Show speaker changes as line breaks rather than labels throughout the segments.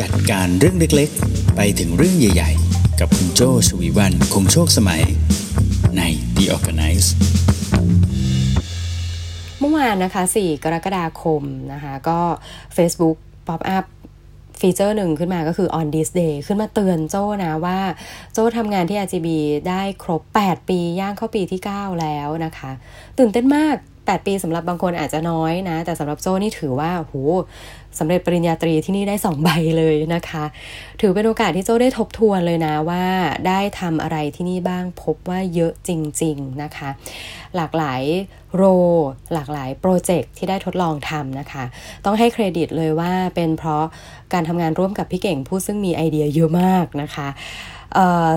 จัดการเรื่องเล็กๆ ไปถึงเรื่องใหญ่ๆ กับคุณโจชวีวันคงโชคสมัย ใน The Organize
เมื่อวานนะคะ 4 กรกฎาคมนะคะ ก็ Facebook pop up ฟีเจอร์หนึ่งขึ้นมาก็คือ on this day ขึ้นมาเตือนโจ้นะว่า โจ้ทำงานที่ RGB ได้ครบ 8 ปีย่างเข้าปีที่ 9 แล้วนะคะ ตื่นเต้นมาก 8 ปีสำหรับบางคนอาจจะน้อยนะ แต่สำหรับโจ้นี่ถือว่าโหสำเร็จปริญญาตรีที่นี่ได้ 2 ใบเลยนะคะ ถือเป็นโอกาสที่โจ้ได้ทบทวนเลยนะว่าได้ทำอะไรที่นี่บ้างพบว่าเยอะจริง ๆนะคะ หลากหลายโร หลากหลายโปรเจกต์ที่ได้ทดลองทำนะคะ ต้องให้เครดิตเลยว่าเป็นเพราะการทำงานร่วมกับพี่เก่งผู้ซึ่งมีไอเดียเยอะมากนะคะ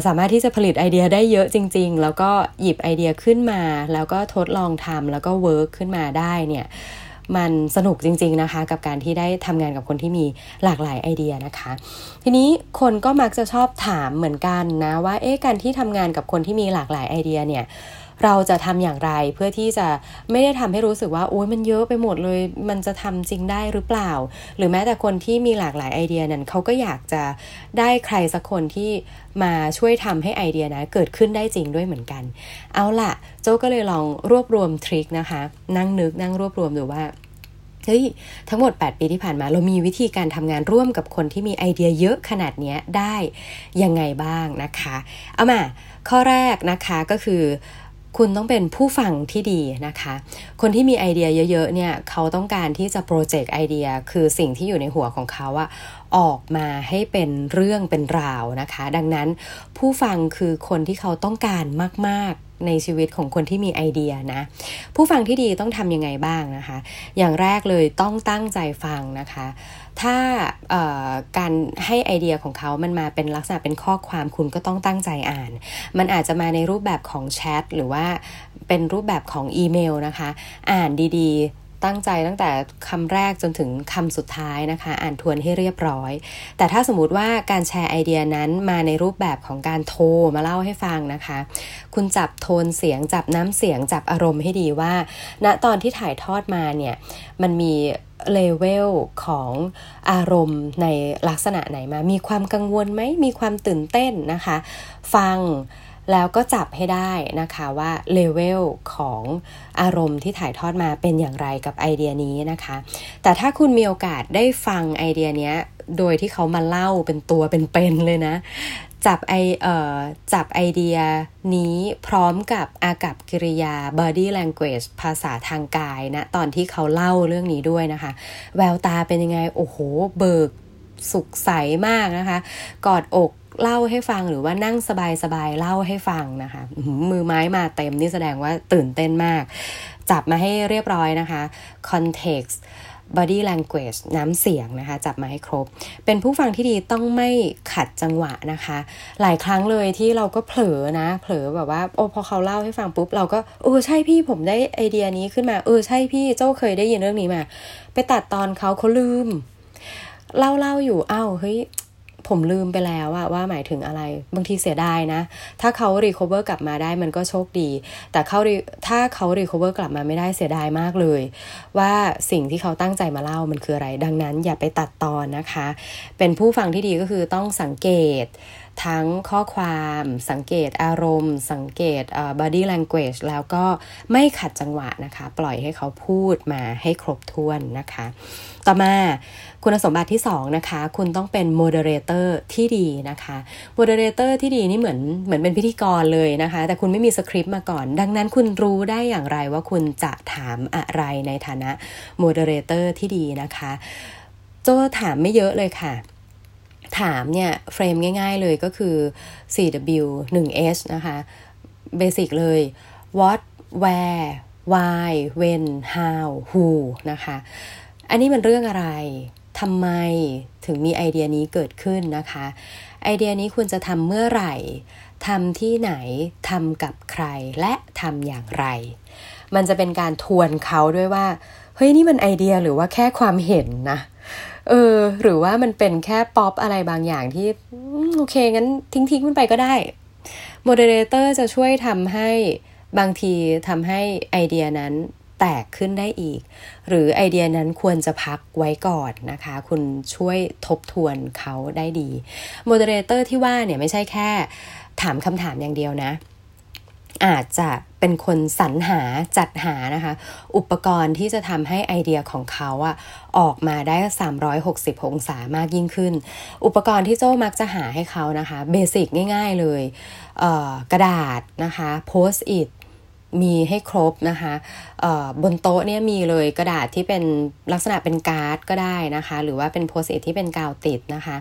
สามารถที่จะผลิตไอเดียได้เยอะจริง ๆ แล้วก็หยิบไอเดียขึ้นมา แล้วก็ทดลองทำแล้วก็ work ขึ้นมาได้เนี่ยมันสนุกจริง ๆนะคะ กับการที่ได้ทำงานกับคนที่มีหลากหลายไอเดียนะคะ ทีนี้คนก็มักจะชอบถามเหมือนกันนะว่าเอ๊ะการที่ทำงานกับคนที่มีหลากหลายไอเดียเนี่ย เราจะทำอย่างไรเพื่อที่จะไม่ได้ทำให้รู้สึกว่าโอ้ยมันเยอะไปหมดเลย มันจะทำจริงได้หรือเปล่า หรือแม้แต่คนที่มีหลากหลายไอเดียนั้นเขาก็อยากจะได้ใครสักคนที่มาช่วยทำให้ไอเดียนะเกิดขึ้นได้จริงด้วยเหมือนกัน เอาล่ะ โจ้ก็เลยลองรวบรวม trick นะคะ นั่งนึกนั่งรวบรวมดูว่าเฮ้ยทั้งหมด 8 ปีที่ผ่านมา เรามีวิธีการทำงานร่วมกับคนที่มีไอเดียเยอะขนาดนี้ได้ยังไงบ้างนะคะ เอามา ข้อแรกนะคะก็คือ คุณต้องเป็นผู้ฟังที่ดีนะคะ คนที่มีไอเดียเยอะๆเนี่ยเขาต้องการที่จะ project ไอเดียคือสิ่งที่อยู่ในหัวของเขาอะออกมาให้เป็นเรื่องเป็นราวนะคะ ดังนั้นผู้ฟังคือคนที่เขาต้องการมากๆ ในชีวิตของคนที่มีไอเดียนะ ผู้ฟังที่ดีต้องทำยังไงบ้างนะคะ อย่างแรกเลยต้องตั้งใจฟังนะคะ ถ้าการให้ไอเดียของเขามันมาเป็นลักษณะเป็นข้อความคุณก็ต้องตั้งใจอ่าน มันอาจจะมาในรูปแบบของแชทหรือว่าเป็นรูปแบบของอีเมลนะคะ อ่านดีๆ ตั้งใจตั้งแต่คำแรกจนถึงคำสุดท้ายนะคะ อ่านทวนให้เรียบร้อย แต่ถ้าสมมติว่าการแชร์ไอเดียนั้นมาในรูปแบบของการโทรมาเล่าให้ฟังนะคะ คุณจับโทนเสียงจับน้ำเสียงจับอารมณ์ให้ดีว่าณตอนที่ถ่ายทอดมาเนี่ยมันมีเลเวลของอารมณ์ในลักษณะไหนมา มีความกังวลไหม มีความตื่นเต้นนะคะ ฟัง แล้วก็จับให้ได้นะคะว่าเลเวลของอารมณ์ที่ถ่ายทอดมาเป็นอย่างไรกับไอเดียนี้นะคะ แต่ถ้าคุณมีโอกาสได้ฟังไอเดียนี้โดยที่เขามาเล่าเป็นตัวเป็นๆเลยนะ จับไอเอ่อจับไอเดียนี้พร้อมกับอากับกิริยา body language ภาษาทางกายนะ ตอนที่เขาเล่าเรื่องนี้ด้วยนะคะ แววตาเป็นยังไง โอ้โห เบิกสุขใสมากนะคะ กอดอก เล่าให้ฟังหรือว่านั่งสบายๆเล่าให้ฟังนะคะมือไม้มาเต็มนี่แสดงว่าตื่นเต้นมาก จับมาให้เรียบร้อยนะคะ context body language น้ำเสียงนะคะ จับมาให้ครบ เป็นผู้ฟังที่ดีต้องไม่ขัดจังหวะนะคะ หลายครั้งเลยที่เราก็เผลอนะ เผลอแบบว่า โอ้พอเขาเล่าให้ฟังปุ๊บ เราก็เออใช่พี่ผมได้ไอเดียนี้ขึ้นมา เออใช่พี่เจ้าเคยได้ยินเรื่องนี้มา ไปตัดตอนเขาเขาลืม เล่าเล่าอยู่อ้าวเฮ้ย ผมลืมไปแล้วว่าว่าหมายถึงอะไร บางทีเสียดายนะ ถ้าเขา recover กลับมาได้มันก็โชคดี แต่เขาถ้าเขา recover กลับมาไม่ได้เสียดายมากเลย ว่าสิ่งที่เขาตั้งใจมาเล่ามันคืออะไร ดังนั้นอย่าไปตัดตอนนะคะ เป็นผู้ฟังที่ดีก็คือต้องสังเกต ทั้งข้อความสังเกตอารมณ์ สังเกต body language แล้วก็ไม่ขัดจังหวะนะคะ ปล่อยให้เขาพูดมาให้ครบถ้วนนะคะ ต่อมาคุณสมบัติที่ 2 นะคะ คุณต้องเป็น moderator ที่ดีนะคะ moderator ที่ดีนี่เหมือนเหมือนเป็นพิธีกรเลยนะคะ แต่คุณไม่มีสคริปต์มาก่อน ดังนั้นคุณรู้ได้อย่างไรว่าคุณจะถามอะไรในฐานะ moderator ที่ดีนะคะโจถามไม่เยอะเลยค่ะ ถามเนี่ยเฟรมง่ายๆเลยก็คือ 4W 1S นะคะเบสิกเลย what where why when how who นะคะ อันนี้มันเรื่องอะไรทำไมถึงมีไอเดียนี้เกิดขึ้นนะคะ ไอเดียนี้คุณจะทำเมื่อไหร่ทำที่ไหนทำกับใครและทำอย่างไร มันจะเป็นการทวนเขาด้วยว่า เฮ้ยนี่มันไอเดียหรือว่าแค่ความเห็นนะ เออ หรือว่ามันเป็นแค่ป๊อปอะไรบางอย่างที่ โอเค งั้นทิ้งทิ้งมันไปก็ได้ moderator จะช่วยทำให้บางทีทำให้ไอเดียนั้นแตกขึ้นได้อีก หรือไอเดียนั้นควรจะพักไว้ก่อนนะคะ คุณช่วยทบทวนเขาได้ดี moderator ที่ว่าเนี่ยไม่ใช่แค่ถามคำถามอย่างเดียวนะ อาจจะเป็นคนสรรหาจัดหานะคะ อุปกรณ์ที่จะทำให้ไอเดียของเขาอะออกมาได้ 360 องศามากยิ่งขึ้น อุปกรณ์ที่โจ้มักจะหาให้เขานะคะ basicง่ายๆเลยกระดาษนะคะโพสต์อิทมีให้ครบนะคะบนโต๊ะเนี่ยมีเลยกระดาษที่เป็นลักษณะเป็นการ์ดก็ได้นะคะ หรือว่าเป็นโพสต์อิทที่เป็นกาวติดนะคะ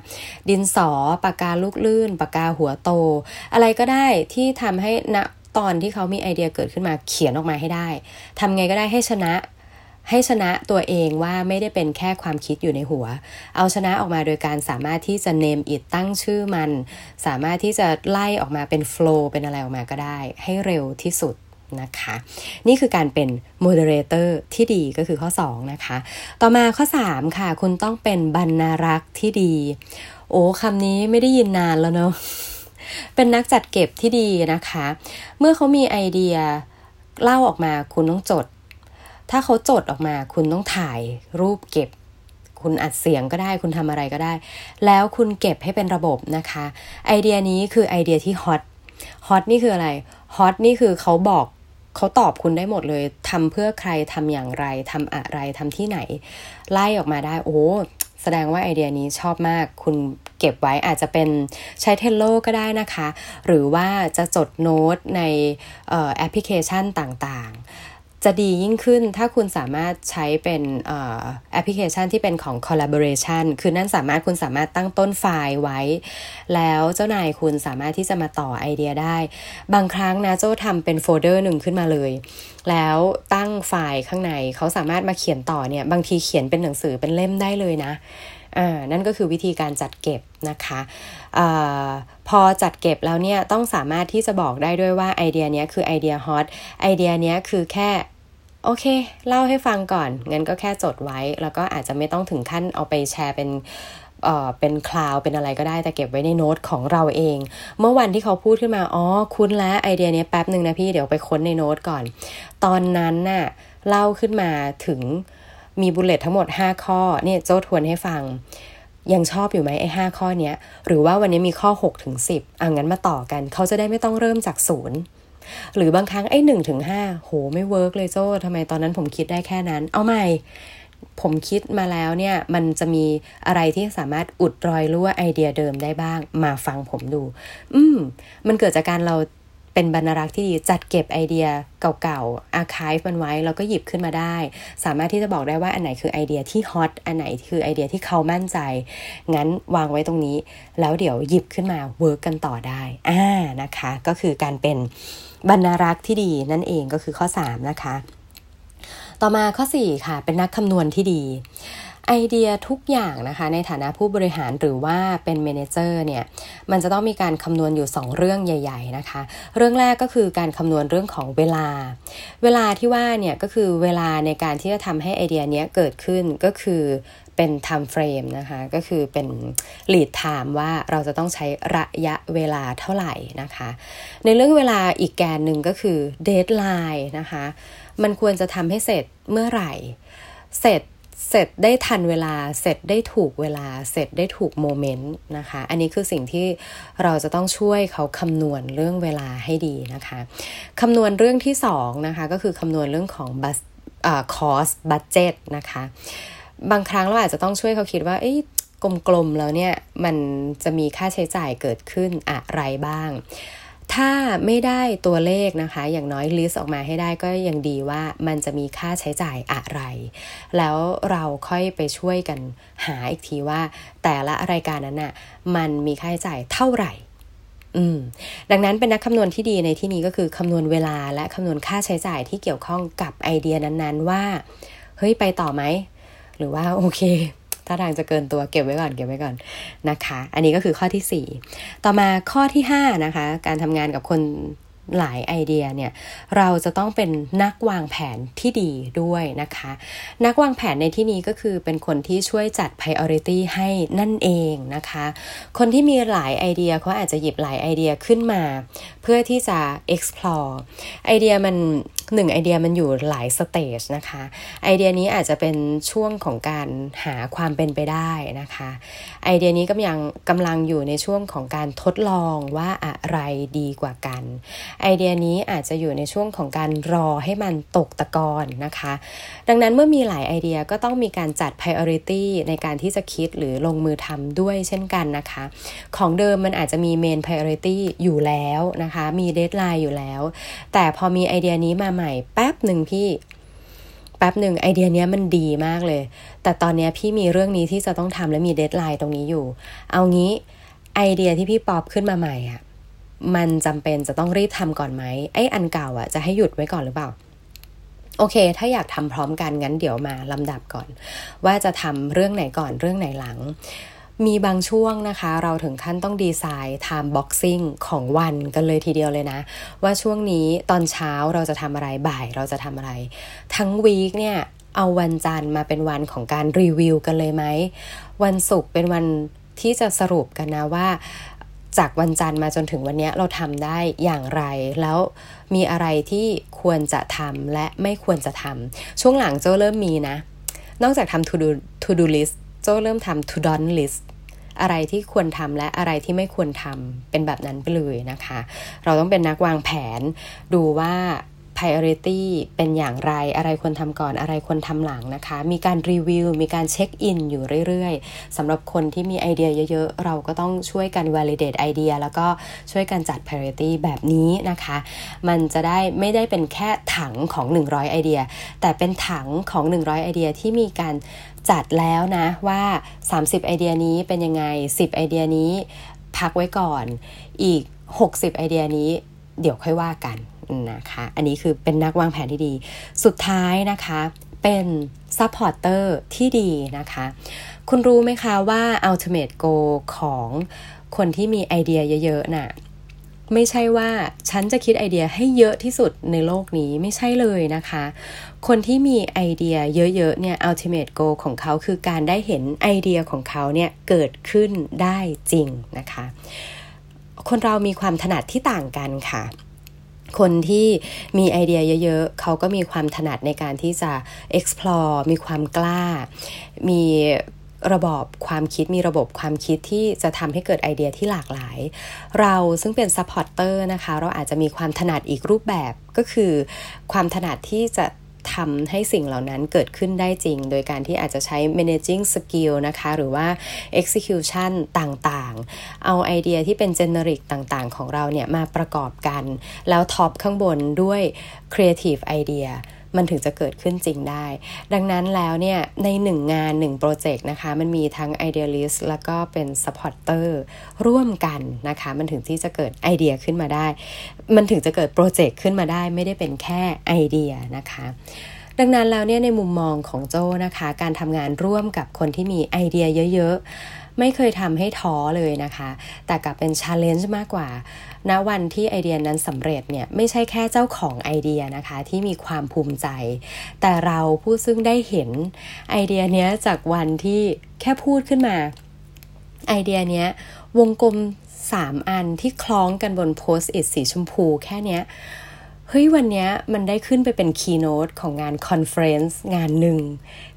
ดินสอปากกาลูกลื่น ปากกาหัวโต อะไรก็ได้ที่ทำให้ณ ตอนที่เขามีไอเดียเกิดขึ้นมาเขียนออกมาให้ได้ทำไงก็ได้ให้ชนะให้ชนะตัวเองว่าไม่ได้เป็นแค่ความคิดอยู่ในหัว เอาชนะออกมาโดยการสามารถที่จะ name it ตั้งชื่อมัน สามารถที่จะไล่ออกมาเป็น flow เป็นอะไรออกมาก็ได้ ให้เร็วที่สุดนะคะ นี่คือการเป็น moderator ที่ดีก็คือข้อ 2 นะคะ ต่อมาข้อ 3 ค่ะ คุณต้องเป็นบรรณารักษ์ที่ดี โอ้คำนี้ไม่ได้ยินนานแล้วเนาะ เป็นนักจัดเก็บที่ดีนะคะ เมื่อเขามีไอเดียเล่าออกมาคุณต้องจด ถ้าเขาจดออกมาคุณต้องถ่ายรูปเก็บ คุณอัดเสียงก็ได้ คุณทำอะไรก็ได้ แล้วคุณเก็บให้เป็นระบบนะคะ ไอเดียนี้คือไอเดียที่ hot hot นี่คืออะไร hot นี่คือเขาบอกเขาตอบคุณได้หมดเลยทำเพื่อใครทำอย่างไรทำอะไรทำที่ไหน ไล่ออกมาได้ โอ้แสดงว่าไอเดียนี้ชอบมาก คุณ เก็บไว้อาจจะเป็นใช้ Trello ก็ได้นะคะ หรือว่าจะจดโน้ตในแอปพลิเคชันต่างๆ จะดียิ่งขึ้นถ้าคุณสามารถใช้เป็นแอปพลิเคชันที่เป็นของ collaboration คือนั่นสามารถคุณสามารถตั้งต้นไฟล์ไว้ แล้วเจ้านายคุณสามารถที่จะมาต่อไอเดียได้ บางครั้งนะโจ้ทำเป็นโฟลเดอร์หนึ่งขึ้นมาเลยแล้วตั้งไฟล์ข้างในเขาสามารถมาเขียนต่อเนี่ย บางทีเขียนเป็นหนังสือเป็นเล่มได้เลยนะ อ่านั่นก็คือวิธีการจัดเก็บนะคะอพอจัดเก็บแล้วเนี่ยต้องสามารถที่จะบอกได้ด้วยว่าไอเดียนี้คือไอเดีย hot ไอเดียนี้คือแค่โอเค เล่าให้ฟังก่อน งั้นก็แค่จดไว้ แล้วก็อาจจะไม่ต้องถึงขั้นเอาไปแชร์เป็นเอ่อเป็น cloud เป็นอะไรก็ได้แต่เก็บไว้ในโน้ตของเราเอง เมื่อวันที่เขาพูดขึ้นมา อ๋อ คุณแล้วไอเดียนี้แป๊บหนึ่งนะพี่ เดี๋ยวไปค้นในโน้ตก่อน ตอนนั้นน่ะ เล่าขึ้นมาถึง มี bullet ทั้งหมด 5 ข้อเนี่ยโจ้ทวนให้ฟัง ยังชอบอยู่ไหมไอ้ห้าข้อเนี้ย หรือว่าวันนี้มีข้อ6ถึง10อะงั้นมาต่อกัน เขาจะได้ไม่ต้องเริ่มจากศูนย์หรือบางครั้งไอ้หนึ่งถึงห้าโหไม่ work เลยโจ้ทำไมตอนนั้นผมคิดได้แค่นั้น เอาใหม่ ผมคิดมาแล้วเนี่ย มันจะมีอะไรที่สามารถอุดรอยรั่วไอเดียเดิมได้บ้าง มาฟังผมดู อืม มันเกิดจากการเรา เป็นบรรณารักษ์ที่ดีจัดเก็บไอเดียเก่าๆอาคายมันไว้แล้วก็หยิบขึ้นมาได้ สามารถที่จะบอกได้ว่าอันไหนคือไอเดียที่ hot อันไหนคือไอเดียที่เขามั่นใจ งั้นวางไว้ตรงนี้ แล้วเดี๋ยวหยิบขึ้นมา work กันต่อได้อ่านะคะ ก็คือการเป็นบรรณารักษ์ที่ดีนั่นเองก็คือข้อ 3 นะคะ ต่อมาข้อ 4 ค่ะ เป็นนักคำนวณที่ดี ไอเดียทุกอย่างนะคะ ในฐานะผู้บริหารหรือว่าเป็น manager เนี่ยมันจะต้องมีการคำนวณอยู่ 2 เรื่องใหญ่ ๆนะคะ เรื่องแรกก็คือการคำนวณเรื่องของเวลา เวลาที่ว่าเนี่ยก็คือเวลาในการที่จะทำให้ไอเดียนี้เกิดขึ้นก็คือเป็น time frame นะคะ ก็คือเป็น lead time ว่าเราจะต้องใช้ระยะเวลาเท่าไหร่นะคะ ในเรื่องเวลาอีกแกนหนึ่งก็คือ deadline นะคะ มันควรจะทำให้เสร็จเมื่อไหร่ เสร็จ เสร็จได้ทันเวลา เสร็จได้ถูกเวลา เสร็จได้ถูกโมเมนต์นะคะ อันนี้คือสิ่งที่เราจะต้องช่วยเขาคำนวณเรื่องเวลาให้ดีนะคะคำนวณเรื่องที่2นะคะก็คือคำนวณเรื่องของบัสอ่า cost budget นะคะ บางครั้งเราอาจจะต้องช่วยเขาคิดว่าเอ้ยกลมๆแล้วเนี่ยมันจะมีค่าใช้จ่ายเกิดขึ้นอะไรบ้าง ถ้าไม่ได้ตัวเลขนะคะ อย่างน้อยลิสต์ออกมาให้ได้ก็ยังดีว่ามันจะมีค่าใช้จ่ายอะไร แล้วเราค่อยไปช่วยกันหาอีกทีว่า แต่ละรายการนั้นน่ะมันมีค่าใช้จ่ายเท่าไหร่อืมดังนั้นเป็นนักคำนวณที่ดีในที่นี้ก็คือคำนวณเวลาและคำนวณค่าใช้จ่ายที่เกี่ยวข้องกับไอเดียนั้นๆ ว่า เฮ้ยไปต่อไหม หรือว่าโอเค ถ้าทางจะเกินตัวเก็บไว้ก่อนเก็บไว้ก่อนนะคะ อันนี้ก็คือข้อที่ 4 ต่อมาข้อที่5นะคะการทำงานกับคน หลายไอเดียเนี่ยเราจะต้องเป็นนักวางแผนที่ดีด้วยนะคะ นักวางแผนในที่นี้ก็คือเป็นคนที่ช่วยจัด priority ให้นั่นเองนะคะ คนที่มีหลายไอเดียเขาอาจจะหยิบหลายไอเดียขึ้นมา เพื่อที่จะ explore ไอเดียมันหนึ่งไอเดียมันอยู่หลาย stage นะคะ ไอเดียนี้อาจจะเป็นช่วงของการหาความเป็นไปได้นะคะ ไอเดียนี้กำลังกำลังอยู่ในช่วงของการทดลองว่าอะไรดีกว่ากันไอเดียนี้อาจจะอยู่ในช่วงของการรอให้มันตกตะกอนนะคะ ดังนั้นเมื่อมีหลายไอเดียก็ต้องมีการจัด priority ในการที่จะคิดหรือลงมือทำด้วยเช่นกันนะคะ ของเดิมมันอาจจะมี main priority อยู่แล้วนะคะ มี deadline อยู่แล้ว แต่พอมีไอเดียนี้มาใหม่แป๊บหนึ่งพี่แป๊บหนึ่งไอเดียนี้มันดีมากเลย แต่ตอนนี้พี่มีเรื่องนี้ที่จะต้องทำและมี deadline ตรงนี้อยู่ เอางี้ไอเดียที่พี่ปอปขึ้นมาใหม่อะ มันจำเป็นจะต้องรีบทำก่อนไหมไอ้อันเก่าอะจะให้หยุดไว้ก่อนหรือเปล่า โอเค ถ้าอยากทำพร้อมกันงั้นเดี๋ยวมาลำดับก่อน ว่าจะทำเรื่องไหนก่อนเรื่องไหนหลัง มีบางช่วงนะคะ เราถึงขั้นต้องดีไซน์ time boxing ของวันกันเลยทีเดียวเลยนะ ว่าช่วงนี้ตอนเช้าเราจะทำอะไรบ่ายเราจะทำอะไร ทั้ง week เนี่ยเอาวันจันทร์มาเป็นวันของการรีวิวกันเลยไหม วันศุกร์เป็นวันที่จะสรุปกันนะว่า จากวันจันทร์มาจนถึงวันนี้เราทำได้อย่างไร แล้วมีอะไรที่ควรจะทำและไม่ควรจะทำช่วงหลังโจ้เริ่มมีนะ นอกจากทำ to do to do list โจ้เริ่มทำ to don list อะไรที่ควรทำและอะไรที่ไม่ควรทำเป็นแบบนั้นไปเลยนะคะ เราต้องเป็นนักวางแผนดูว่า priority เป็นอย่างไร อะไรควรทำก่อน อะไรควรทำหลังนะคะ มีการรีวิว มีการเช็คอินอยู่เรื่อยๆสำหรับคนที่มีไอเดียเยอะๆ เราก็ต้องช่วยกัน validate ไอเดีย แล้วก็ช่วยกันจัด priority แบบนี้นะคะ มันจะได้ไม่ได้เป็นแค่ถังของ 100 ไอเดีย แต่เป็นถังของ 100 ไอเดียที่มีการจัดแล้วนะว่า 30 ไอเดียนี้เป็นยังไง 10 ไอเดียนี้พักไว้ก่อน อีก 60 ไอเดียนี้เดี๋ยวค่อยว่ากัน นะคะ อันนี้คือเป็นนักวางแผนที่ดี สุดท้ายนะคะเป็น supporter ที่ดีนะคะ คุณรู้ไหมคะว่า ultimate goal ของคนที่มีไอเดียเยอะๆน่ะไม่ใช่ว่าฉันจะคิดไอเดียให้เยอะที่สุดในโลกนี้ไม่ใช่เลยนะคะ คนที่มีไอเดียเยอะๆเนี่ย ultimate goal ของเขาคือการได้เห็นไอเดียของเขาเนี่ยเกิดขึ้นได้จริงนะคะ คนเรามีความถนัดที่ต่างกันค่ะ คนที่มีไอเดียเยอะๆ เขาก็มีความถนัดในการที่จะ explore มีความกล้า มีระบบความคิดมีระบบความคิดที่จะทำให้เกิดไอเดียที่หลากหลาย เราซึ่งเป็น supporter นะคะ เราอาจจะมีความถนัดอีกรูปแบบก็คือ ความถนัดที่จะ ทำให้สิ่งเหล่านั้นเกิดขึ้นได้จริง โดยการที่อาจจะใช้ managing skill นะคะ หรือว่า execution ต่างๆ เอาไอเดียที่เป็น generic ต่างๆ ของเราเนี่ยมาประกอบกัน แล้ว top ข้างบนด้วย creative idea มันถึงจะเกิดขึ้นจริงได้ ดังนั้นแล้วเนี่ยในหนึ่งงานหนึ่งโปรเจกต์นะคะ มันมีทั้ง idealist แล้วก็เป็น supporter ร่วมกันนะคะ มันถึงที่จะเกิดไอเดียขึ้นมาได้ มันถึงจะเกิดโปรเจกต์ขึ้นมาได้ ไม่ได้เป็นแค่ไอเดียนะคะดังนั้นแล้วเนี่ยในมุมมองของโจนะคะ การทำงานร่วมกับคนที่มีไอเดียเยอะๆ ไม่เคยทำให้ท้อเลยนะคะ แต่กลับเป็น challenge มากกว่าณวันที่ไอเดียนั้นสำเร็จเนี่ยไม่ใช่แค่เจ้าของไอเดียนะคะ ที่มีความภูมิใจ แต่เราผู้ซึ่งได้เห็นไอเดียเนี้ยจากวันที่แค่พูดขึ้นมา ไอเดียเนี้ยวงกลมสามอันที่คล้องกันบน Post-it สีชมพูแค่เนี้ยเฮ้ยวันนี้มันได้ขึ้นไปเป็น keynote ของงาน conference งานหนึ่ง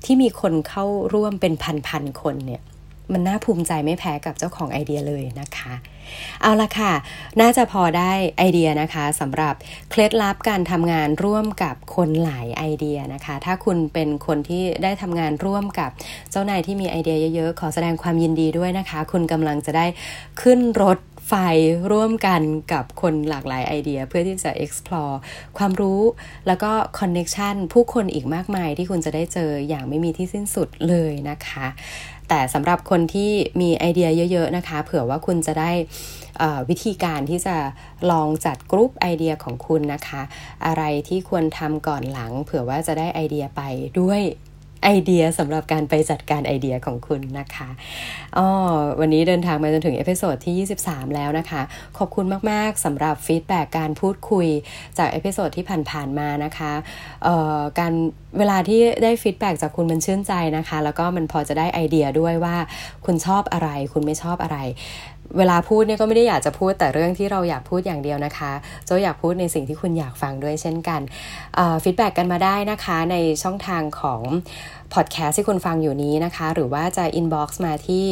ที่มีคนเข้าร่วมเป็นพันๆคนเนี่ย มันน่าภูมิใจไม่แพ้กับเจ้าของไอเดียเลยนะคะ เอาละค่ะ น่าจะพอได้ไอเดียนะคะสำหรับเคล็ดลับการทำงานร่วมกับคนหลายไอเดียนะคะ ถ้าคุณเป็นคนที่ได้ทำงานร่วมกับเจ้านายที่มีไอเดียเยอะๆ ขอแสดงความยินดีด้วยนะคะ คุณกำลังจะได้ขึ้นรถไฟร่วมกันกับคนหลากหลายไอเดีย เพื่อที่จะ explore ความรู้แล้วก็ connection ผู้คนอีกมากมายที่คุณจะได้เจออย่างไม่มีที่สิ้นสุดเลยนะคะ แต่สำหรับคนที่มีไอเดียเยอะ ๆ นะคะ เผื่อว่าคุณจะได้วิธีการที่จะลองจัดกรุ๊ปไอเดียของคุณนะคะ อะไรที่ควรทำก่อนหลัง เผื่อว่าจะได้ไอเดียไปด้วย ไอเดียสำหรับการไปจัดการไอเดียของคุณนะคะอ๋อวันนี้เดินทางมาจนถึง episode ที่ 23 แล้วนะคะ ขอบคุณมาก ๆสำหรับ feedback การพูดคุยจาก episode ที่ผ่าน ๆ มานะคะเอ่อการเวลาที่ได้ feedback จากคุณมันชื่นใจนะคะ แล้วก็มันพอจะได้ไอเดียด้วยว่าคุณชอบอะไร คุณไม่ชอบอะไร เวลาพูดเนี่ยก็ไม่ได้อยากจะพูดแต่เรื่องที่เราอยากพูดอย่างเดียวนะคะโจอยากพูดในสิ่งที่คุณอยากฟังด้วยเช่นกัน feedback กันมาได้นะคะในช่องทางของพอดแคสต์ที่คุณฟังอยู่นี้นะคะ หรือว่าจะ inbox มาที่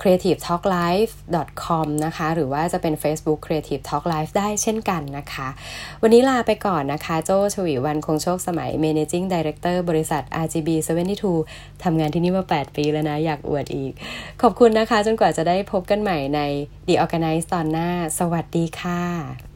creativetalklife.com นะคะ หรือว่าจะเป็น Facebook Creative Talk Life ได้เช่นกันนะคะ วันนี้ลาไปก่อนนะคะ โจชวีวันคงโชคสมัย Managing Director บริษัท RGB 72ทำงานที่นี่มา 8 ปีแล้วนะ อยากอวดอีก ขอบคุณนะคะ จนกว่าจะได้พบกันใหม่ใน The Organize ตอนหน้า สวัสดีค่ะ